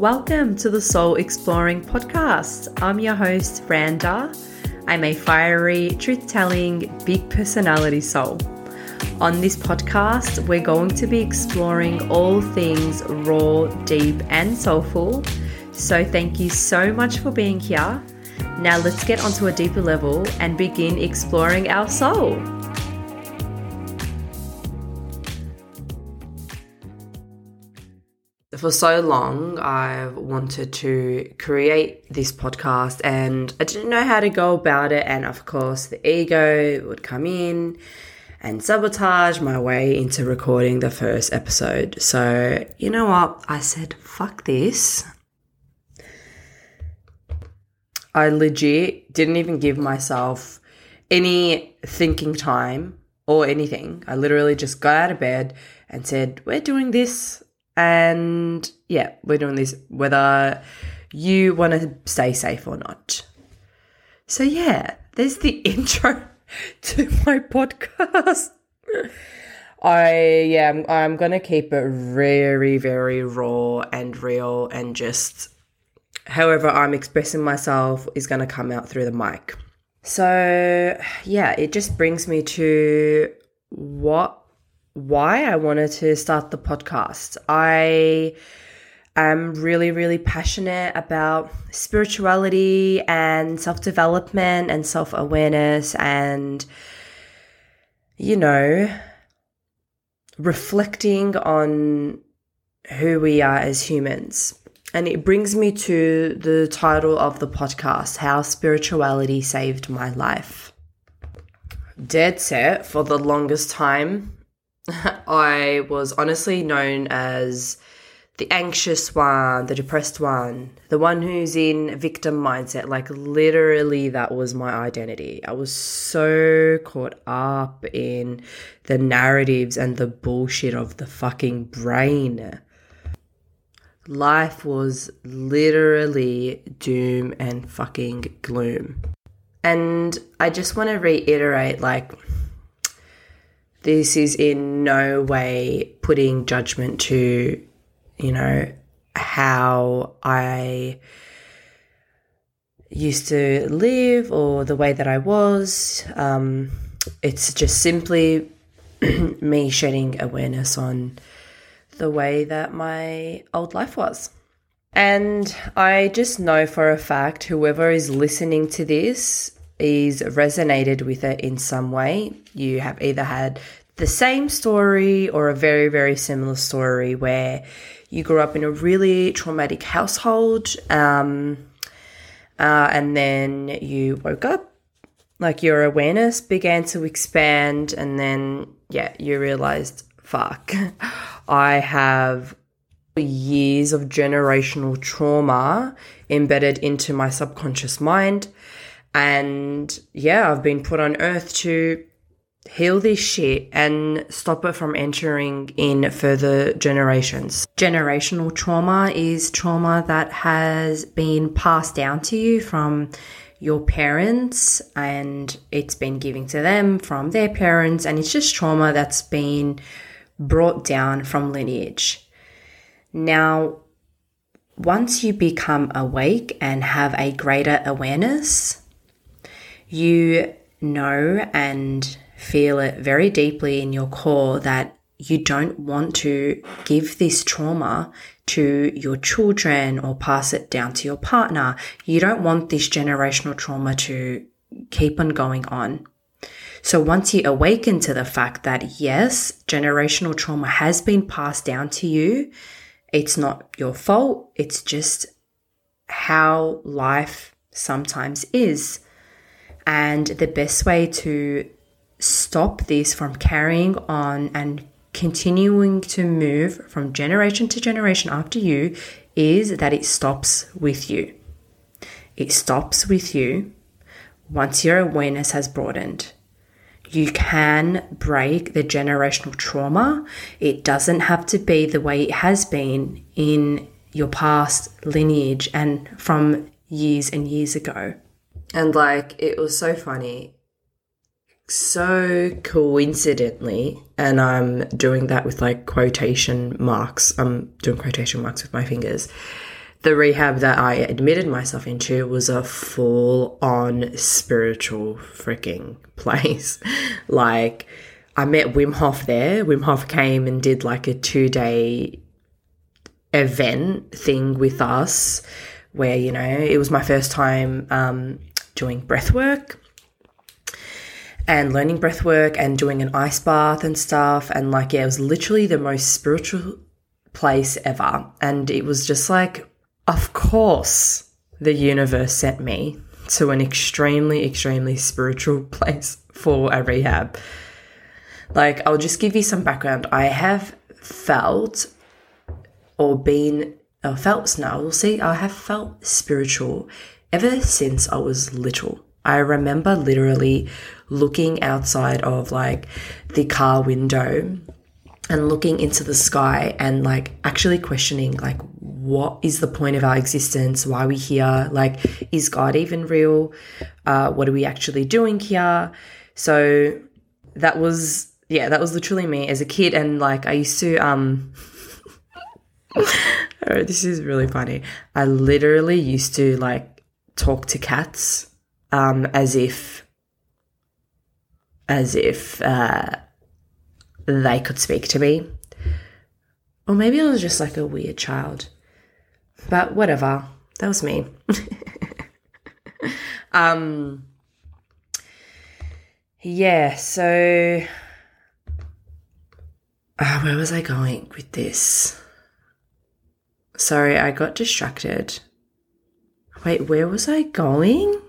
Welcome to the Soul Exploring Podcast. I'm your host, Branda. I'm a fiery, truth telling, big personality soul. On this podcast, we're going to be exploring all things raw, deep, and soulful. So, thank you so much for being here. Now, let's get onto a deeper level and begin exploring our soul. For so long I've wanted to create this podcast and I didn't know how to go about it and of course the ego would come in and sabotage my way into recording the first episode. So, you know what? I said, fuck this. I legit didn't even give myself any thinking time or anything. I literally just got out of bed and said, We're doing this and yeah, we're doing this whether you want to stay safe or not. So, yeah, there's the intro to my podcast. I yeah, I'm, I'm gonna keep it very, very raw and real, and just however I'm expressing myself is gonna come out through the mic. So yeah, it just brings me to what why I wanted to start the podcast. I am really, really passionate about spirituality and self development and self awareness and, you know, reflecting on who we are as humans. And it brings me to the title of the podcast How Spirituality Saved My Life. Dead set for the longest time I was honestly known as the anxious one, the depressed one, the one who's in victim mindset. Like, literally, that was my identity. I was so caught up in the narratives and the bullshit of the fucking brain. Life was literally doom and fucking gloom. And I just want to reiterate like, this is in no way putting judgment to, you know, how I used to live or the way that I was. Um, it's just simply me shedding awareness on the way that my old life was. And I just know for a fact whoever is listening to this is resonated with it in some way. You have either had the same story or a very, very similar story where you grew up in a really traumatic household um, uh, and then you woke up, like your awareness began to expand, and then, yeah, you realized, fuck, I have years of generational trauma embedded into my subconscious mind and yeah, I've been put on earth to heal this shit and stop it from entering in further generations. Generational trauma is trauma that has been passed down to you from your parents and it's been given to them from their parents and it's just trauma that's been brought down from lineage. Now, once you become awake and have a greater awareness, you know and feel it very deeply in your core that you don't want to give this trauma to your children or pass it down to your partner. You don't want this generational trauma to keep on going on. So once you awaken to the fact that yes, generational trauma has been passed down to you, it's not your fault. It's just how life sometimes is. And the best way to stop this from carrying on and continuing to move from generation to generation after you is that it stops with you. It stops with you once your awareness has broadened. You can break the generational trauma. It doesn't have to be the way it has been in your past lineage and from years and years ago. And like, it was so funny. So coincidentally, and I'm doing that with like quotation marks, I'm doing quotation marks with my fingers. the rehab that I admitted myself into was a full on spiritual freaking place. like, I met Wim Hof there. Wim Hof came and did like a two day event thing with us where, you know, it was my first time um, doing breath work and learning breath work and doing an ice bath and stuff. And like, yeah, it was literally the most spiritual place ever. And it was just like, of course, the universe sent me to an extremely, extremely spiritual place for a rehab. Like, I'll just give you some background. I have felt or been, or felt now, we'll see, I have felt spiritual ever since I was little. I remember literally looking outside of like the car window and looking into the sky and like actually questioning like what is the point of our existence? Why are we here? Like is god even real? Uh, what are we actually doing here? So that was yeah that was literally me as a kid. And like i used to um oh, this is really funny. I literally used to like talk to cats um, as if as if uh, they could speak to me. Or maybe I was just like a weird child. But whatever. That was me. um yeah, so uh, where was I going with this? Sorry, I got distracted. Wait, where was I going?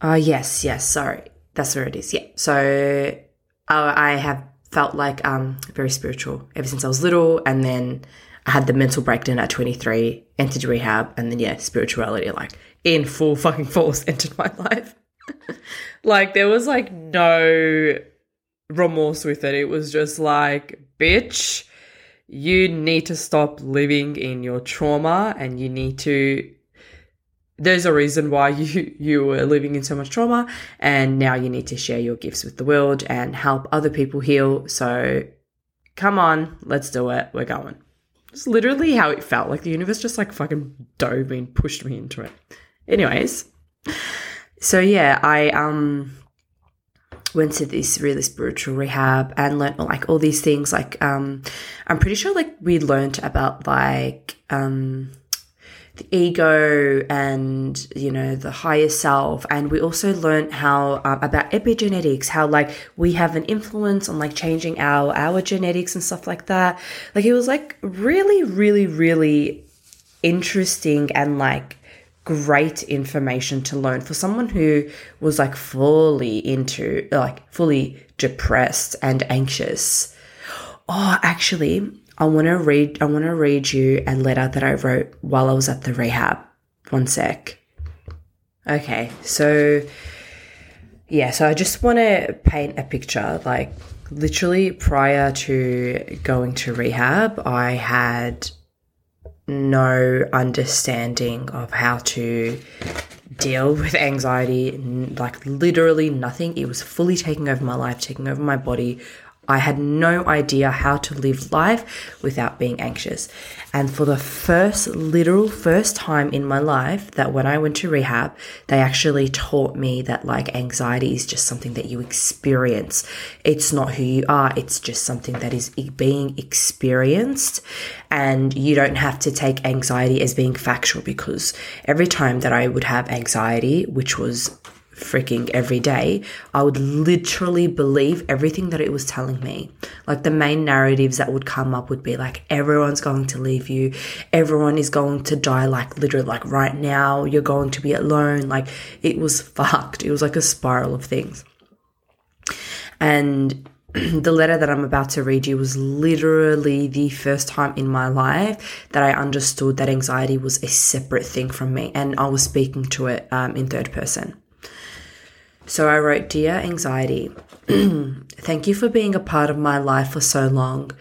Uh, yes, yes, sorry. That's where it is. Yeah. So uh, I have felt like um very spiritual ever since I was little. And then I had the mental breakdown at 23, entered rehab. And then, yeah, spirituality, like in full fucking force, entered my life. like there was like no remorse with it. It was just like, bitch, you need to stop living in your trauma and you need to there's a reason why you you were living in so much trauma and now you need to share your gifts with the world and help other people heal. So come on let's do it. We're going. It's literally how it felt. Like the universe just like fucking dove me and pushed me into it. Anyways. So yeah i um went to this really spiritual rehab and learned like all these things like um i'm pretty sure like we learned about like um the ego and you know the higher self. And we also learned how uh, about epigenetics how like we have an influence on like changing our our genetics and stuff like that. Like it was like really really really interesting and like great information to learn for someone who was like fully into like fully depressed and anxious oh actually I want to read I want to read you a letter that I wrote while I was at the rehab. One sec. Okay, so yeah, so I just want to paint a picture like literally prior to going to rehab, I had no understanding of how to deal with anxiety, like literally nothing. It was fully taking over my life, taking over my body. I had no idea how to live life without being anxious. And for the first, literal first time in my life, that when I went to rehab, they actually taught me that like anxiety is just something that you experience. It's not who you are, it's just something that is being experienced. And you don't have to take anxiety as being factual because every time that I would have anxiety, which was freaking every day, I would literally believe everything that it was telling me. Like the main narratives that would come up would be like, everyone's going to leave you, everyone is going to die, like literally, like right now, you're going to be alone. Like it was fucked. It was like a spiral of things. And the letter that I'm about to read you was literally the first time in my life that I understood that anxiety was a separate thing from me, and I was speaking to it um, in third person. So I wrote, Dear Anxiety, thank you for being a part of my life for so long.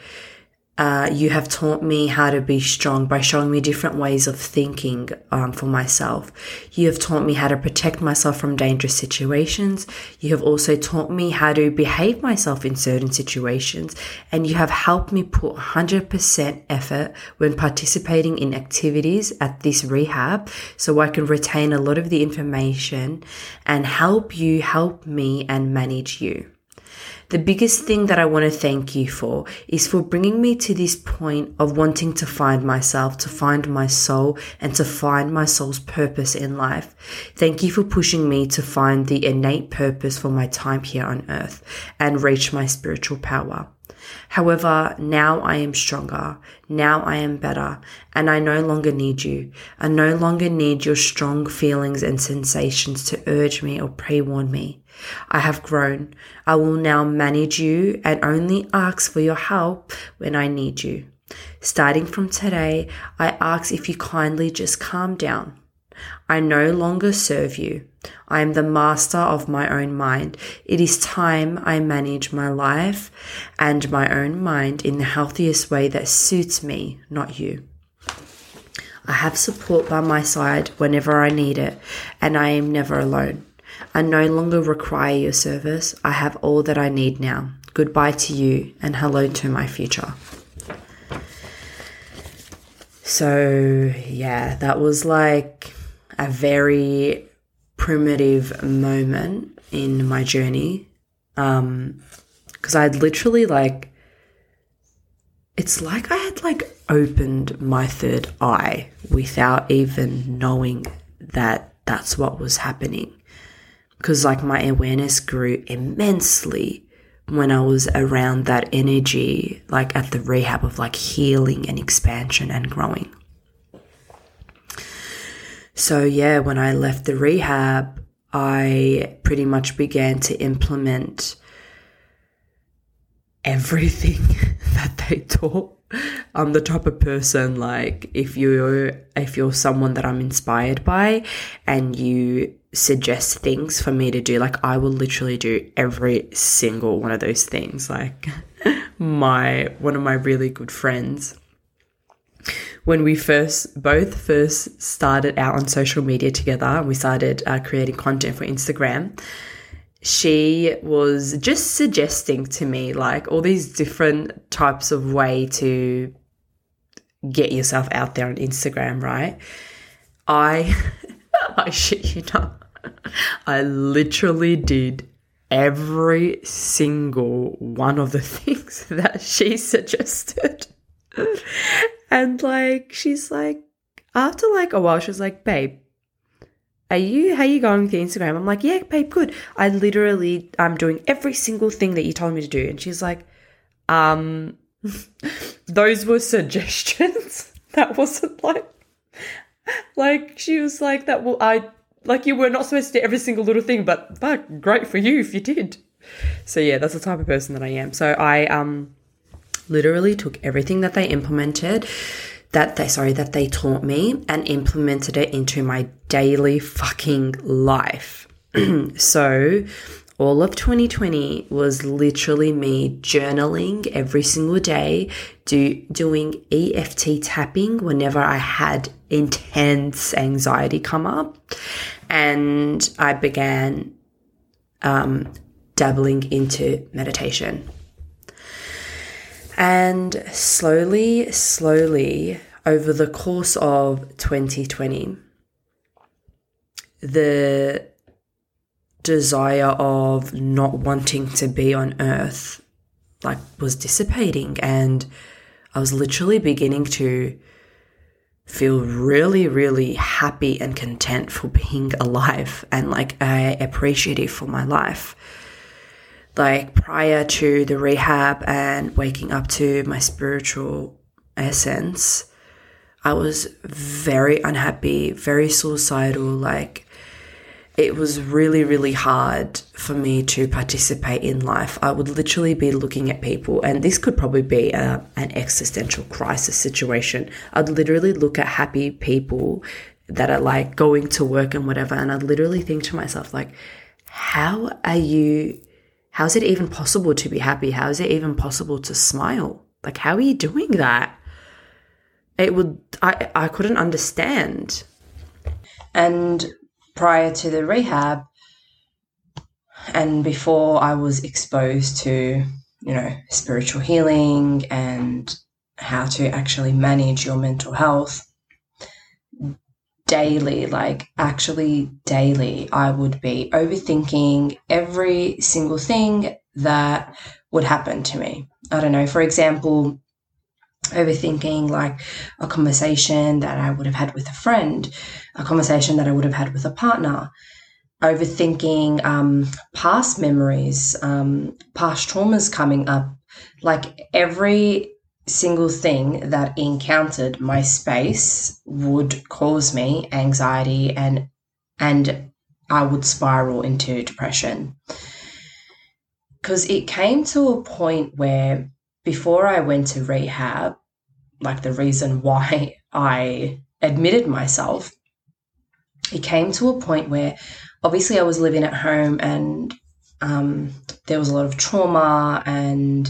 Uh, you have taught me how to be strong by showing me different ways of thinking um, for myself. You have taught me how to protect myself from dangerous situations. You have also taught me how to behave myself in certain situations. And you have helped me put 100% effort when participating in activities at this rehab so I can retain a lot of the information and help you help me and manage you. The biggest thing that I want to thank you for is for bringing me to this point of wanting to find myself, to find my soul, and to find my soul's purpose in life. Thank you for pushing me to find the innate purpose for my time here on earth and reach my spiritual power. However, now I am stronger. Now I am better. And I no longer need you. I no longer need your strong feelings and sensations to urge me or pre warn me. I have grown. I will now manage you and only ask for your help when I need you. Starting from today, I ask if you kindly just calm down. I no longer serve you. I am the master of my own mind. It is time I manage my life and my own mind in the healthiest way that suits me, not you. I have support by my side whenever I need it, and I am never alone. I no longer require your service. I have all that I need now. Goodbye to you and hello to my future. So, yeah, that was like a very primitive moment in my journey. Um, because I'd literally like, it's like I had like opened my third eye without even knowing that that's what was happening because like my awareness grew immensely when I was around that energy, like at the rehab of like healing and expansion and growing. So, yeah, when I left the rehab, I pretty much began to implement everything that they taught. I'm the type of person like if you're if you're someone that I'm inspired by and you suggest things for me to do. Like I will literally do every single one of those things. Like my one of my really good friends when we first both first started out on social media together we started uh, creating content for Instagram she was just suggesting to me like all these different types of way to get yourself out there on Instagram, right? I I shit you not. I literally did every single one of the things that she suggested. and like she's like after like a while she's like, babe, are you how you going with your Instagram? I'm like, yeah, babe, good. I literally I'm doing every single thing that you told me to do. And she's like, um those were suggestions. that wasn't like like she was like that well I like you were not supposed to do every single little thing, but but great for you if you did. So yeah, that's the type of person that I am. So I um literally took everything that they implemented that they sorry that they taught me and implemented it into my daily fucking life. so all of 2020 was literally me journaling every single day, do, doing EFT tapping whenever I had intense anxiety come up. And I began um, dabbling into meditation. And slowly, slowly, over the course of 2020, the desire of not wanting to be on earth like was dissipating and I was literally beginning to feel really really happy and content for being alive and like uh, appreciative for my life. Like prior to the rehab and waking up to my spiritual essence I was very unhappy very suicidal like it was really, really hard for me to participate in life. I would literally be looking at people, and this could probably be a, an existential crisis situation. I'd literally look at happy people that are like going to work and whatever, and I'd literally think to myself, like, how are you? How is it even possible to be happy? How is it even possible to smile? Like, how are you doing that? It would, I, I couldn't understand. And prior to the rehab, and before I was exposed to, you know, spiritual healing and how to actually manage your mental health, daily, like actually daily, I would be overthinking every single thing that would happen to me. I don't know, for example, overthinking like a conversation that I would have had with a friend, a conversation that I would have had with a partner, overthinking um, past memories, um, past traumas coming up. Like every single thing that encountered my space would cause me anxiety and and I would spiral into depression. Cuz it came to a point where before I went to rehab, like the reason why I admitted myself, it came to a point where obviously I was living at home and um, there was a lot of trauma and,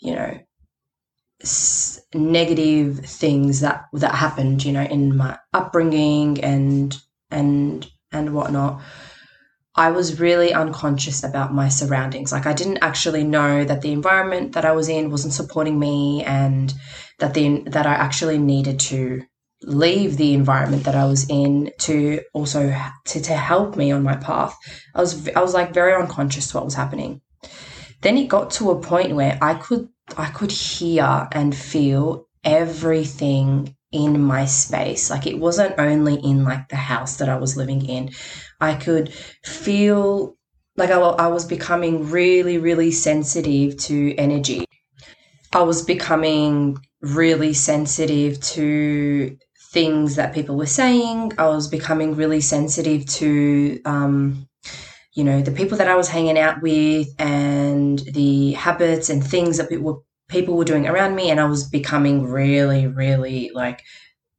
you know, negative things that that happened, you know, in my upbringing and and and whatnot. I was really unconscious about my surroundings. Like I didn't actually know that the environment that I was in wasn't supporting me, and that the that I actually needed to leave the environment that I was in to also to, to help me on my path. I was I was like very unconscious to what was happening. Then it got to a point where I could I could hear and feel everything in my space. Like it wasn't only in like the house that I was living in. I could feel like I, I was becoming really, really sensitive to energy. I was becoming really sensitive to things that people were saying. I was becoming really sensitive to um, you know, the people that I was hanging out with and the habits and things that people, people were doing around me. And I was becoming really, really like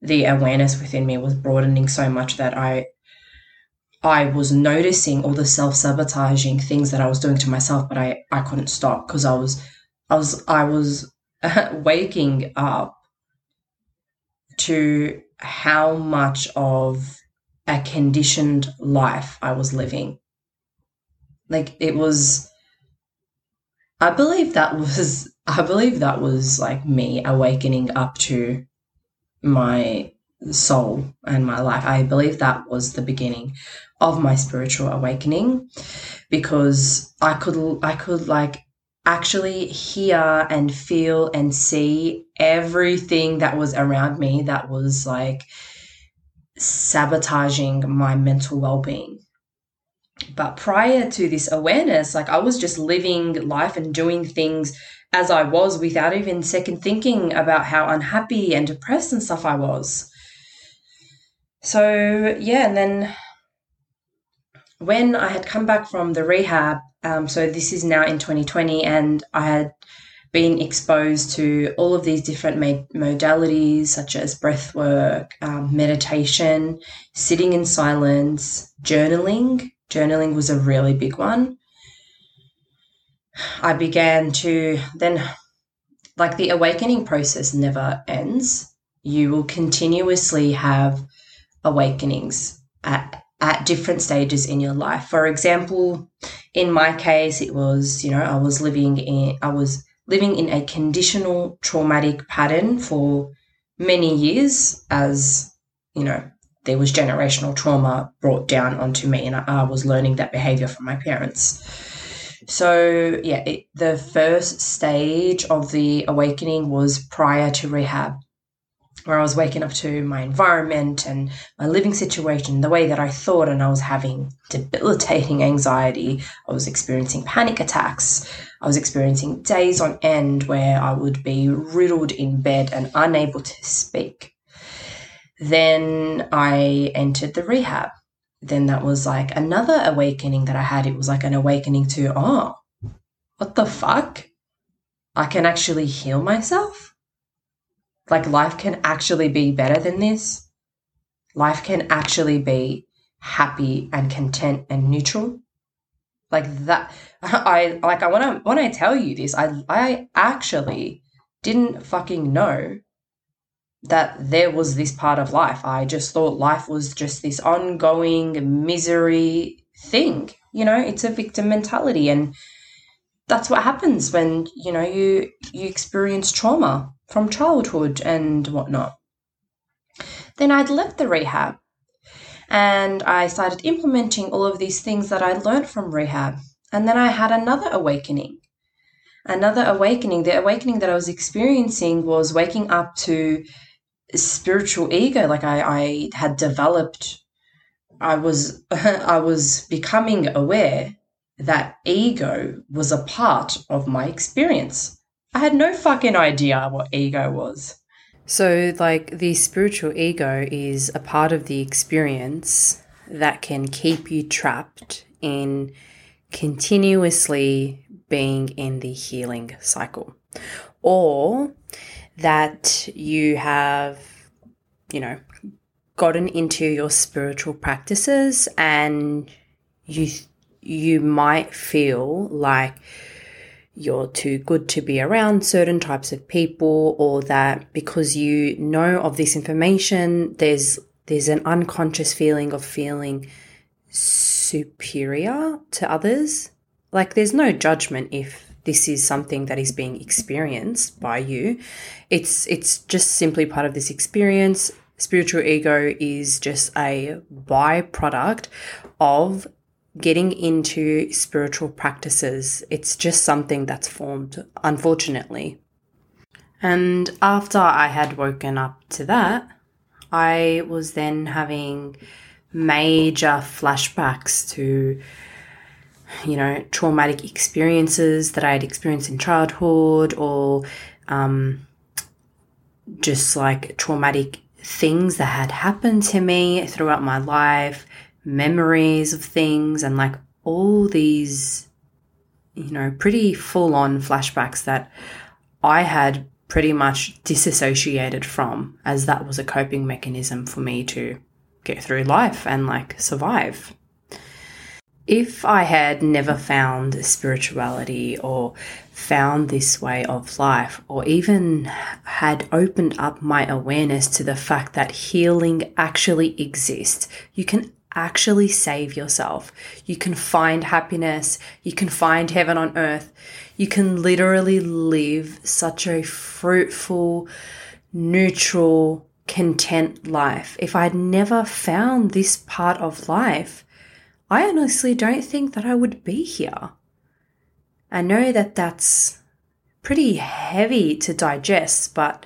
the awareness within me was broadening so much that I, I was noticing all the self sabotaging things that I was doing to myself, but I, I couldn't stop because I was, I was, I was waking up to how much of a conditioned life I was living. Like it was I believe that was I believe that was like me awakening up to my soul and my life. I believe that was the beginning of my spiritual awakening because I could I could like actually hear and feel and see everything that was around me that was like sabotaging my mental well-being but prior to this awareness, like I was just living life and doing things as I was without even second thinking about how unhappy and depressed and stuff I was. So, yeah, and then when I had come back from the rehab, um, so this is now in 2020, and I had been exposed to all of these different modalities such as breath work, um, meditation, sitting in silence, journaling, journaling was a really big one. I began to then, like, the awakening process never ends. You will continuously have awakenings at, at different stages in your life. For example, in my case, it was, you know, I was living in, I was living in a conditional traumatic pattern for many years as, you know, there was generational trauma brought down onto me, and I, I was learning that behavior from my parents. So, yeah, it, the first stage of the awakening was prior to rehab, where I was waking up to my environment and my living situation, the way that I thought, and I was having debilitating anxiety. I was experiencing panic attacks. I was experiencing days on end where I would be riddled in bed and unable to speak. Then I entered the rehab. Then that was like another awakening that I had. It was like an awakening to, oh, what the fuck? I can actually heal myself? Like life can actually be better than this? Life can actually be happy and content and neutral? Like that I like I want to when I tell you this I I actually didn't fucking know that there was this part of life. I just thought life was just this ongoing misery thing. You know, it's a victim mentality and that's what happens when, you know, you you experience trauma from childhood and whatnot. Then I'd left the rehab and I started implementing all of these things that I learned from rehab. And then I had another awakening. Another awakening. The awakening that I was experiencing was waking up to spiritual ego. Like I, I had developed, I was, I was becoming aware that ego was a part of my experience. I had no fucking idea what ego was. So, like, the spiritual ego is a part of the experience that can keep you trapped in continuously being in the healing cycle, or that you have, you know, gotten into your spiritual practices and you you might feel like you're too good to be around certain types of people or that because you know of this information there's there's an unconscious feeling of feeling superior to others. Like there's no judgment if this is something that is being experienced by you. It's it's just simply part of this experience. Spiritual ego is just a byproduct of getting into spiritual practices. It's just something that's formed, unfortunately. And after I had woken up to that, I was then having major flashbacks to, you know, traumatic experiences that I had experienced in childhood or um, just like traumatic things that had happened to me throughout my life memories of things and like all these, you know, pretty full on flashbacks that I had pretty much disassociated from, as that was a coping mechanism for me to get through life and like survive. If I had never found spirituality or found this way of life, or even had opened up my awareness to the fact that healing actually exists, you can actually save yourself. You can find happiness. You can find heaven on earth. You can literally live such a fruitful, neutral, content life. If I'd never found this part of life, I honestly don't think that I would be here. I know that that's pretty heavy to digest, but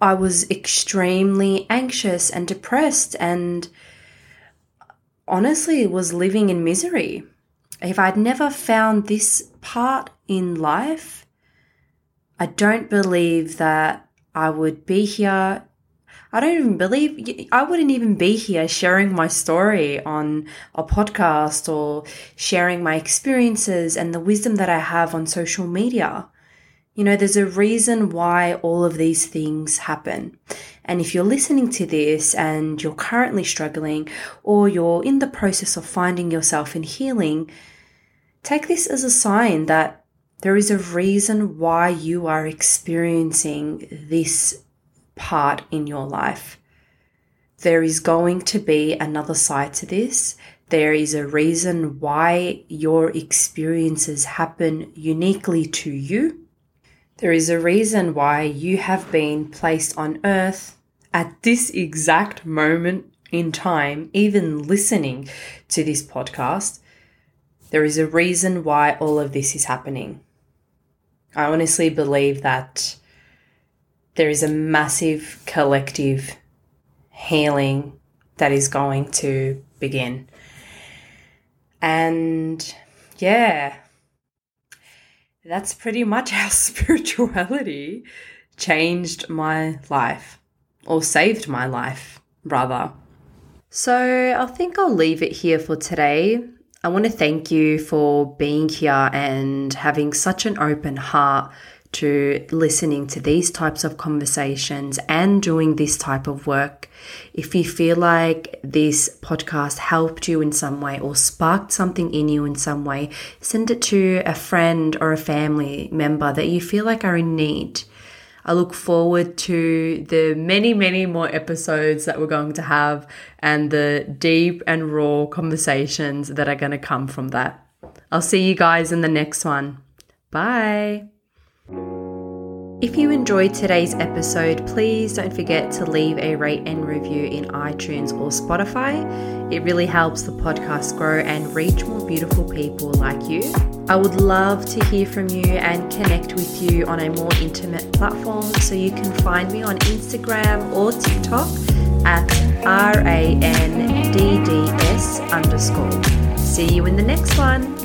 I was extremely anxious and depressed and honestly was living in misery. If I'd never found this part in life, I don't believe that I would be here. I don't even believe I wouldn't even be here sharing my story on a podcast or sharing my experiences and the wisdom that I have on social media. You know, there's a reason why all of these things happen. And if you're listening to this and you're currently struggling or you're in the process of finding yourself in healing, take this as a sign that there is a reason why you are experiencing this part in your life. There is going to be another side to this. There is a reason why your experiences happen uniquely to you. There is a reason why you have been placed on earth at this exact moment in time, even listening to this podcast. There is a reason why all of this is happening. I honestly believe that there is a massive collective healing that is going to begin. And yeah, that's pretty much how spirituality changed my life, or saved my life, rather. So I think I'll leave it here for today. I want to thank you for being here and having such an open heart to listening to these types of conversations and doing this type of work. If you feel like this podcast helped you in some way or sparked something in you in some way, send it to a friend or a family member that you feel like are in need. I look forward to the many, many more episodes that we're going to have and the deep and raw conversations that are going to come from that. I'll see you guys in the next one. Bye. If you enjoyed today's episode, please don't forget to leave a rate and review in iTunes or Spotify. It really helps the podcast grow and reach more beautiful people like you. I would love to hear from you and connect with you on a more intimate platform, so you can find me on Instagram or TikTok at RANDDS underscore. See you in the next one.